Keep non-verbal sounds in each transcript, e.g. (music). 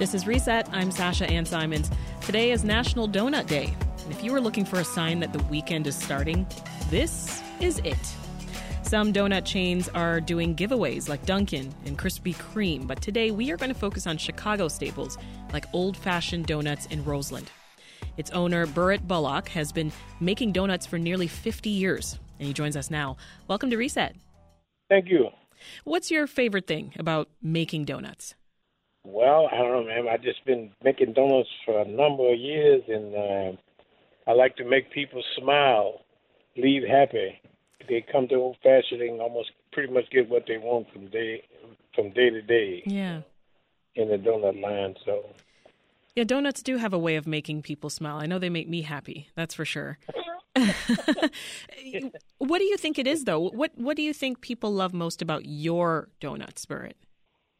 This is Reset. I'm Sasha Ann Simons. Today is National Donut Day. And if you were looking for a sign that the weekend is starting, this is it. Some donut chains are doing giveaways like Dunkin' and Krispy Kreme, but today we are going to focus on Chicago staples like old fashioned donuts in Roseland. Its owner, Burritt Bulloch, has been making donuts for nearly 50 years, and he joins us now. Welcome to Reset. Thank you. What's your favorite thing about making donuts? Well, I don't know, man. I've just been making donuts for a number of years, and uh, I like to make people smile, leave happy. They come to old fashioned, can almost pretty much get what they want from day from day to day. Yeah. In the donut line, so. Yeah, donuts do have a way of making people smile. I know they make me happy. That's for sure. (laughs) (laughs) what do you think it is, though? What What do you think people love most about your donut, Burritt?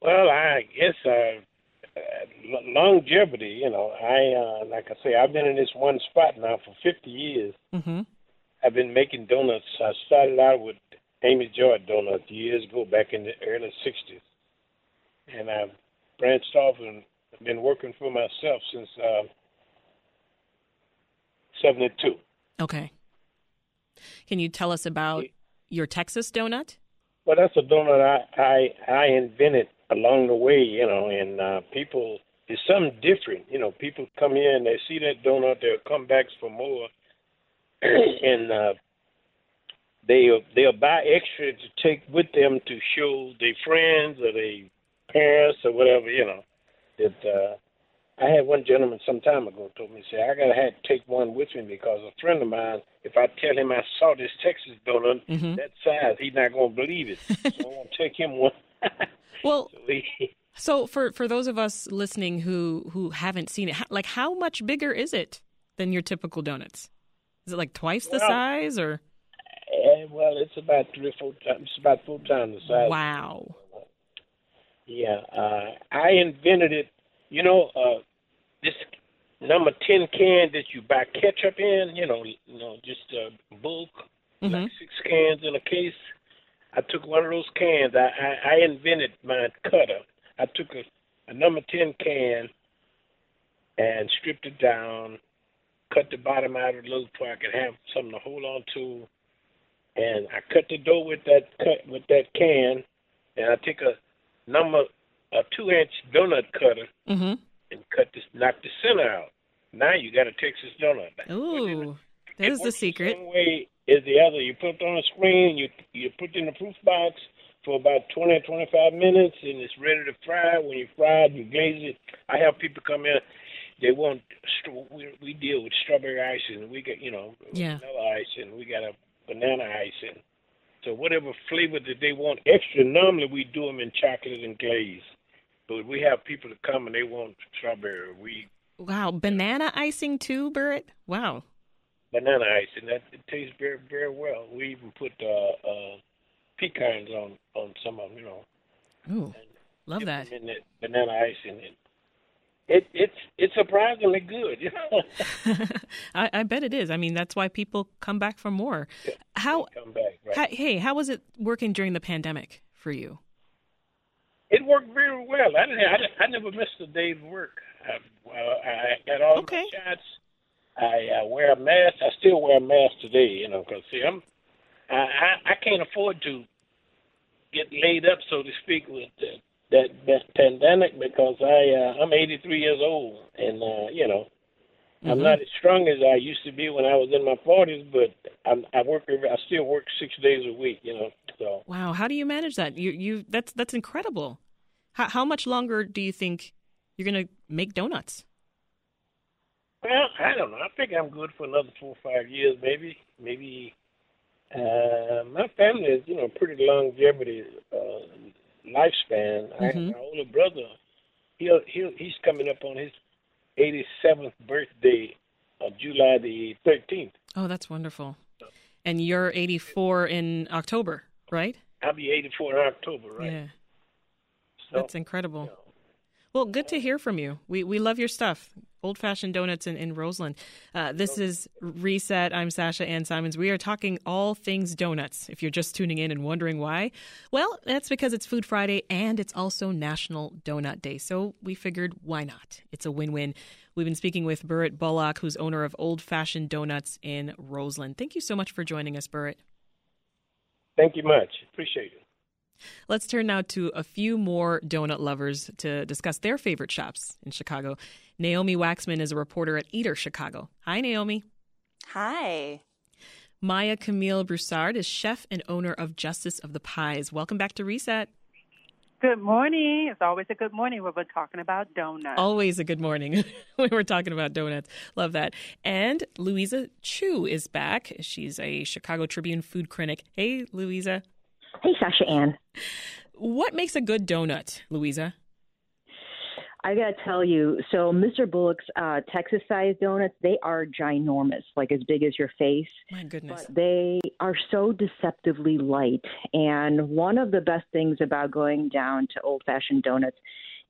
Well, I guess uh, uh, longevity. You know, I uh, like I say, I've been in this one spot now for 50 years. Mm-hmm. I've been making donuts. I started out with Amy Joy Donuts years ago, back in the early 60s, and I've branched off and been working for myself since uh, 72. Okay. Can you tell us about your Texas donut? Well, that's a donut I I, I invented along the way, you know, and uh, people it's something different. You know, people come here and they see that donut, they'll come back for more, (clears throat) and uh, they'll they'll buy extra to take with them to show their friends or their parents or whatever. You know, that uh, I had one gentleman some time ago told me, say, I gotta have to take one with me because a friend of mine, if I tell him I saw this Texas donut mm-hmm. that size, he's not gonna believe it. (laughs) so I'm gonna take him one. (laughs) well. So, for for those of us listening who who haven't seen it, how, like how much bigger is it than your typical donuts? Is it like twice the size, or? Uh, well, it's about three or four times. It's about four times the size. Wow. Yeah, uh, I invented it. You know, uh, this number ten can that you buy ketchup in, you know, you know, just uh, bulk, mm-hmm. like six cans in a case. I took one of those cans. I I, I invented my cutter. I took a, a number ten can and stripped it down, cut the bottom out a little so I could have something to hold on to, and I cut the dough with that cut with that can, and I take a number a two inch donut cutter. Mm-hmm and cut this, knock the center out. Now you got a Texas donut. Ooh, there's the secret. The way as the other. You put it on a screen, you you put it in the proof box for about 20 or 25 minutes, and it's ready to fry. When you fry it, you glaze it. I have people come in. They want we, we deal with strawberry icing. We got you know yeah. vanilla icing. We got a banana icing. So whatever flavor that they want extra, normally we do them in chocolate and glaze. But we have people that come and they want strawberry. We wow, banana icing too, Burritt. Wow, banana ice, and that it tastes very very well. We even put uh, uh, pecans on on some of them, you know. Ooh, love that. In that banana ice, And it it's it's surprisingly good. You know? (laughs) (laughs) I, I bet it is. I mean, that's why people come back for more. How? Come back. Right. How, hey, how was it working during the pandemic for you? It worked very well. I didn't. I, I never missed a day's work. I, I got all okay. my shots. I uh, wear a mask. I still wear a mask today. You know, because see, I'm. I, I I can't afford to get laid up, so to speak, with the, that that pandemic because I uh, I'm 83 years old, and uh, you know. Mm-hmm. I'm not as strong as I used to be when I was in my 40s, but I'm, I work. I still work six days a week. You know, so. Wow, how do you manage that? You you that's that's incredible. How how much longer do you think you're going to make donuts? Well, I don't know. I think I'm good for another four or five years, maybe. Maybe uh, my family is, you know, pretty longevity uh, lifespan. Mm-hmm. I, my older brother, he he he's coming up on his 87th birthday on July the 13th. Oh, that's wonderful. And you're 84 in October right? I'll be 84 in October, right? Yeah. So, That's incredible. You know. Well, good to hear from you. We we love your stuff. Old Fashioned Donuts in, in Roseland. Uh, this is Reset. I'm Sasha Ann Simons. We are talking all things donuts. If you're just tuning in and wondering why, well, that's because it's Food Friday and it's also National Donut Day. So we figured, why not? It's a win win. We've been speaking with Burritt Bulloch, who's owner of Old Fashioned Donuts in Roseland. Thank you so much for joining us, Burritt. Thank you much. Appreciate it. Let's turn now to a few more donut lovers to discuss their favorite shops in Chicago. Naomi Waxman is a reporter at Eater Chicago. Hi, Naomi. Hi. Maya Camille Broussard is chef and owner of Justice of the Pies. Welcome back to Reset. Good morning. It's always a good morning when we're talking about donuts. Always a good morning (laughs) when we're talking about donuts. Love that. And Louisa Chu is back. She's a Chicago Tribune food critic. Hey, Louisa. Hey, Sasha Ann. What makes a good donut, Louisa? I got to tell you, so Mr. Bulloch's uh, Texas sized donuts, they are ginormous, like as big as your face. My goodness. But they are so deceptively light. And one of the best things about going down to old fashioned donuts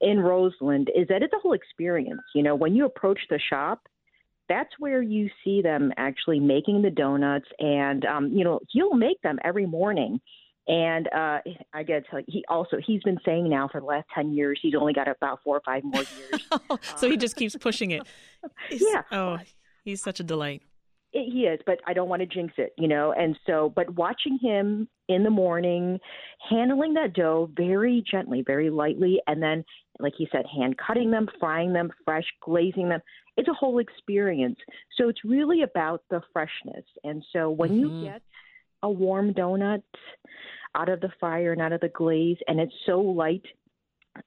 in Roseland is that it's a whole experience. You know, when you approach the shop, that's where you see them actually making the donuts. And, um, you know, he'll make them every morning. And uh, I got to tell you, he also he's been saying now for the last ten years he's only got about four or five more years. (laughs) so he just keeps pushing it. (laughs) yeah. Oh, he's such a delight. It, he is, but I don't want to jinx it, you know. And so, but watching him in the morning, handling that dough very gently, very lightly, and then, like he said, hand cutting them, frying them, fresh, glazing them. It's a whole experience. So it's really about the freshness. And so when mm-hmm. you get a warm donut out of the fire and out of the glaze, and it's so light.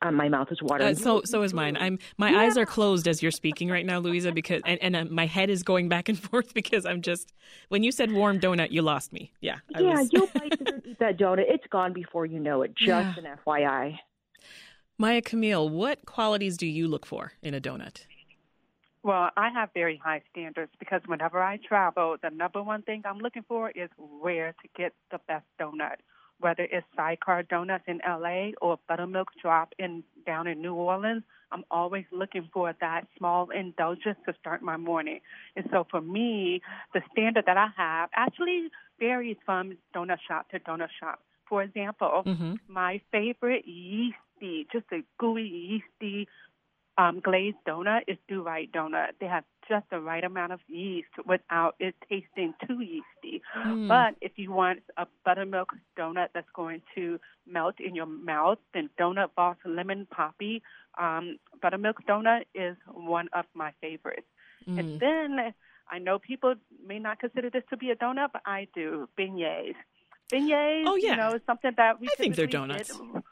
Uh, my mouth is watering. Uh, so, so is mine. I'm my yeah. eyes are closed as you're speaking right now, Louisa, because and, and uh, my head is going back and (laughs) forth because I'm just. When you said warm donut, you lost me. Yeah. I yeah, was... you'll (laughs) bite eat that donut. It's gone before you know it. Just yeah. an FYI. Maya Camille, what qualities do you look for in a donut? Well, I have very high standards because whenever I travel, the number one thing I'm looking for is where to get the best donut. Whether it's Sidecar Donuts in LA or Buttermilk Drop in down in New Orleans, I'm always looking for that small indulgence to start my morning. And so for me, the standard that I have actually varies from donut shop to donut shop. For example, mm-hmm. my favorite yeasty, just a gooey yeasty um, glazed donut is Do-Rite donut. They have just the right amount of yeast without it tasting too yeasty. Mm. But if you want a buttermilk donut that's going to melt in your mouth, then Donut Vault's Lemon Poppy um, buttermilk donut is one of my favorites. Mm. And then I know people may not consider this to be a donut, but I do beignets. Beignets, oh, yeah. you know, something that we I think they're donuts. Did.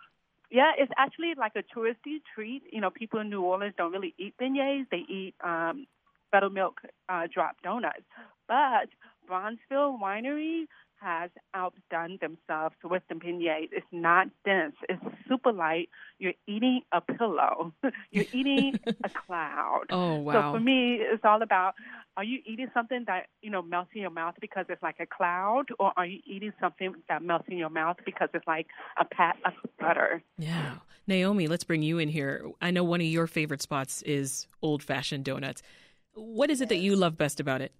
Yeah, it's actually like a touristy treat. You know, people in New Orleans don't really eat beignets; they eat um, buttermilk uh, drop donuts. But Bronzeville Winery has outdone themselves with the beignets. It's not dense. It's super light. You're eating a pillow. (laughs) You're eating a (laughs) cloud. Oh wow! So for me, it's all about: Are you eating something that you know melts in your mouth because it's like a cloud, or are you eating something that melts in your mouth because it's like a pat of butter? Yeah, Naomi, let's bring you in here. I know one of your favorite spots is old fashioned donuts. What is it that you love best about it?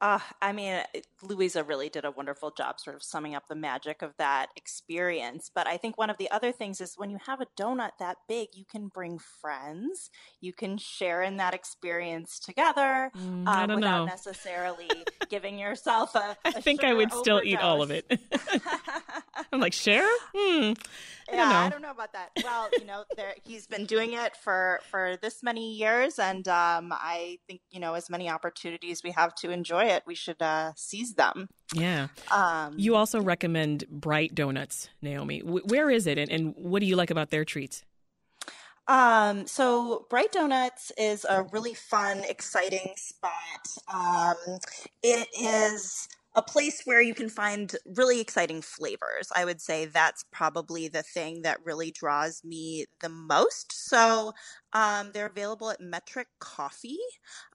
Uh, I mean, Louisa really did a wonderful job sort of summing up the magic of that experience. But I think one of the other things is when you have a donut that big, you can bring friends. You can share in that experience together mm, um, without know. necessarily (laughs) giving yourself a. a I think I would overdose. still eat all of it. (laughs) I'm like, share? Hmm. I yeah, I don't know about that. Well, you know, there, he's been doing it for for this many years, and um, I think you know, as many opportunities we have to enjoy it, we should uh, seize them. Yeah. Um, you also recommend Bright Donuts, Naomi. W- where is it, and, and what do you like about their treats? Um, so Bright Donuts is a really fun, exciting spot. Um, it is a place where you can find really exciting flavors. I would say that's probably the thing that really draws me the most. So um, they're available at Metric Coffee.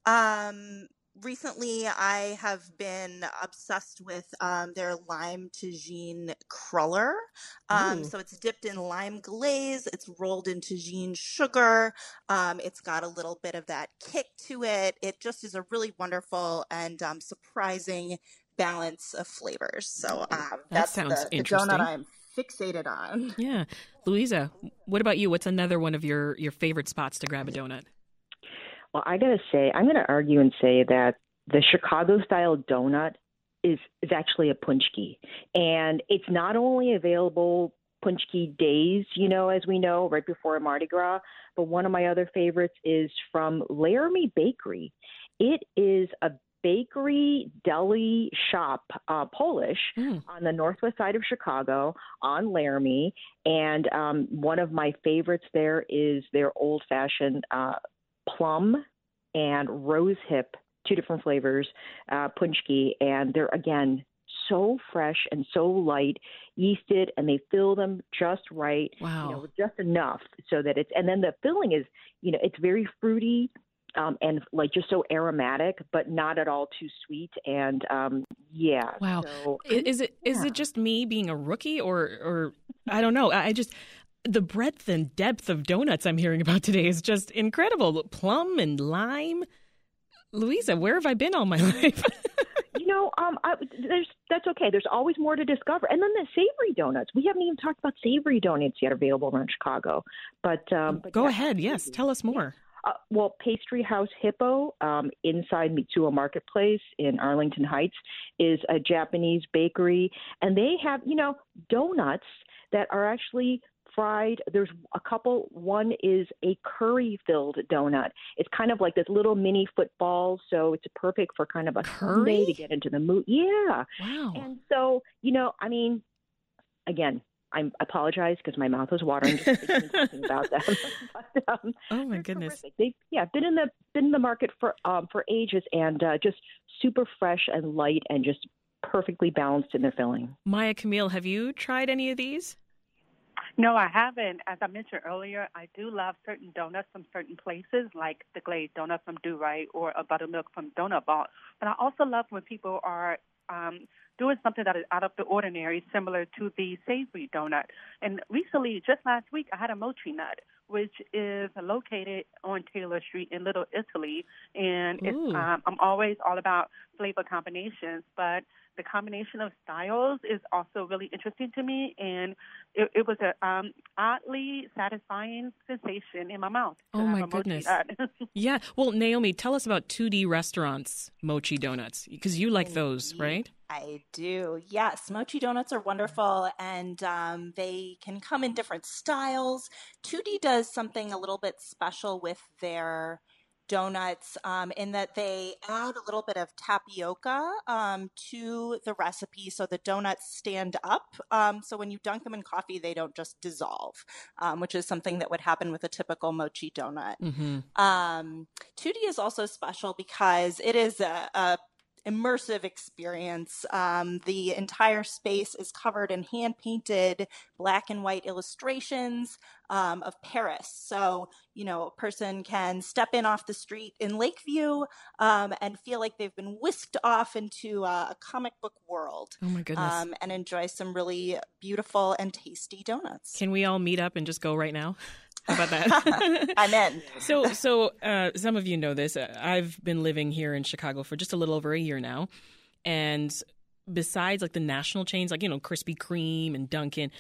Um, recently I have been obsessed with um, their lime Tajín cruller. Um, so it's dipped in lime glaze. It's rolled in Tajín sugar. Um, it's got a little bit of that kick to it. It just is a really wonderful and um, surprising balance of flavors. So um, that's sounds the, the interesting. donut I'm fixated on. (laughs) Yeah. Louisa, what about you? What's another one of your, your favorite spots to grab a donut? Well, I gotta say, I'm gonna argue and say that the Chicago style donut is is actually a pączki, and it's not only available pączki days, you know, as we know, right before Mardi Gras, but one of my other favorites is from Laramie Bakery. It is a bakery deli shop, uh, Polish, Mm. on the northwest side of Chicago on Laramie. And um, one of my favorites there is their old fashioned uh, plum and rose hip, two different flavors, uh, pączki. And they're, again, so fresh and so light, yeasted, and they fill them just right Wow. you know, just enough so that it's and then the filling is, you know, it's very fruity um, and like just so aromatic, but not at all too sweet. And um, yeah, Wow. So, Is it is Yeah. it just me being a rookie, or or I don't know? I I just the breadth and depth of donuts I'm hearing about today is just incredible. Plum and lime. Louisa, where have I been all my (laughs) life? you know, um, I, there's that's okay. There's always more to discover. And then the savory donuts. We haven't even talked about savory donuts yet available around Chicago. But, um, but Go yeah, ahead. Yes, tell us more. Uh, well, Pastry House Hippo um, inside Mitsuwa Marketplace in Arlington Heights is a Japanese bakery, and they have you know donuts that are actually fried. There's a couple. One is a curry-filled donut. It's kind of like this little mini football, so it's perfect for kind of a Sunday Curry? to get into the mood. Yeah, Wow. and so you know, I mean, again. I apologize because my mouth was watering just thinking about them. (laughs) but, um, Oh my goodness. terrific. They've yeah been in the been in the market for um for ages and uh, just super fresh and light and just perfectly balanced in their filling. Maya Camille, have you tried any of these? No, I haven't. As I mentioned earlier, I do love certain donuts from certain places, like the glazed donut from Do-Rite or a buttermilk from Donut Vault. But I also love when people are um, doing something that is out of the ordinary, similar to the savory donut. And recently, just last week, I had a Mochinut, which is located on Taylor Street in Little Italy. And it's, um, I'm always all about flavor combinations, but the combination of styles is also really interesting to me. And it, it was a um, oddly satisfying sensation in my mouth. Oh, my goodness. (laughs) Yeah. Well, Naomi, tell us about 2D restaurants mochi donuts because you like those, right? I do. Yes, mochi donuts are wonderful and um, they can come in different styles. 2D does something a little bit special with their donuts um, in that they add a little bit of tapioca um, to the recipe so the donuts stand up. Um, so when you dunk them in coffee, they don't just dissolve, um, which is something that would happen with a typical mochi donut. Mm-hmm. Um, 2D is also special because it is a, a immersive experience. Um, the entire space is covered in hand painted black and white illustrations um, of Paris. So, you know, a person can step in off the street in Lakeview um, and feel like they've been whisked off into uh, a comic book world Oh my goodness. um, and enjoy some really beautiful and tasty donuts. Can we all meet up and just go right now? (laughs) How about that? (laughs) I'm in. so, so uh, some of you know this. Uh, I've been living here in Chicago for just a little over a year now, and besides like the national chains, like you know Krispy Kreme and Dunkin',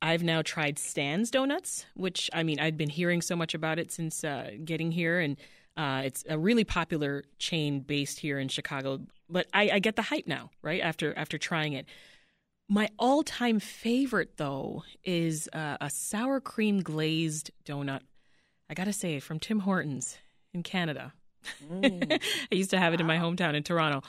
I've now tried Stan's Donuts, which I mean I'd been hearing so much about it since uh, getting here, and uh, it's a really popular chain based here in Chicago. But I, I get the hype now, right after after trying it. My all time favorite, though, is uh, a sour cream glazed donut. I gotta say, from Tim Hortons in Canada. (laughs) I used to have it in my hometown in Toronto.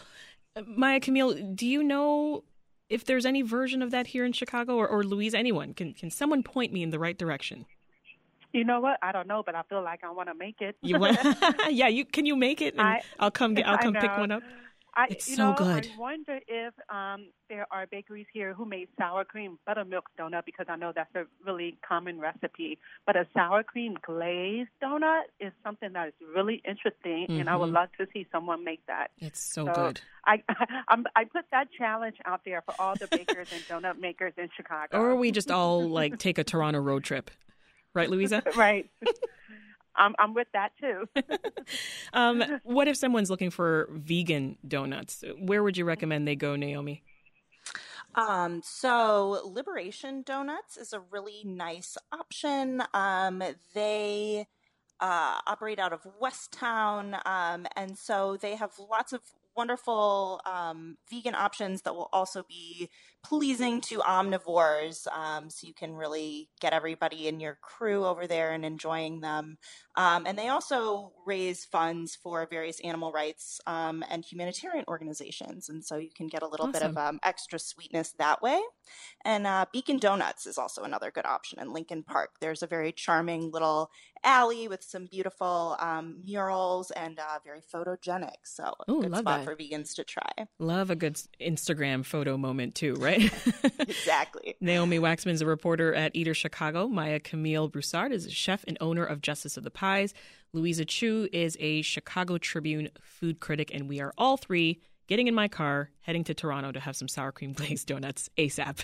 Uh, Maya Camille, do you know if there's any version of that here in Chicago or, or Louise? Anyone? Can, can someone point me in the right direction? You know what? I don't know, but I feel like I want to make it. You want? (laughs) (laughs) yeah, you can you make it? And I- will come get. I'll come pick one up. I, It's you so know, good. I wonder if um, there are bakeries here who make sour cream buttermilk donut because I know that's a really common recipe. But a sour cream glazed donut is something that is really interesting, and I would Mhm. love to see someone make that. It's so, So, good. I (laughs) I'm, I put that challenge out there for all the bakers and donut makers in Chicago. Or we just all like take a Toronto road trip. Right, Louisa? (laughs) right. (laughs) I'm I'm with that too. (laughs) Um, what if someone's looking for vegan donuts? Where would you recommend they go, Naomi? Um, so Liberation Donuts is a really nice option. Um, they uh, operate out of Westtown, um, and so they have lots of wonderful um, vegan options that will also be pleasing to omnivores. Um, so you can really get everybody in your crew over there and enjoying them. Um, and they also raise funds for various animal rights um, and humanitarian organizations, and so you can get a little bit of um, extra sweetness that way. And uh, Beacon Donuts is also another good option in Lincoln Park. There's a very charming little alley with some beautiful um, murals and uh, very photogenic. So Ooh, good spot that. for vegans to try. Love a good Instagram photo moment too, (laughs) right? (laughs) exactly. Naomi Waxman's a reporter at Eater Chicago. Maya Camille Broussard is a chef and owner of Justice of the Pies. Louisa Chu is a Chicago Tribune food critic, and we are all three getting in my car, heading to Toronto to have some sour cream glazed donuts ASAP.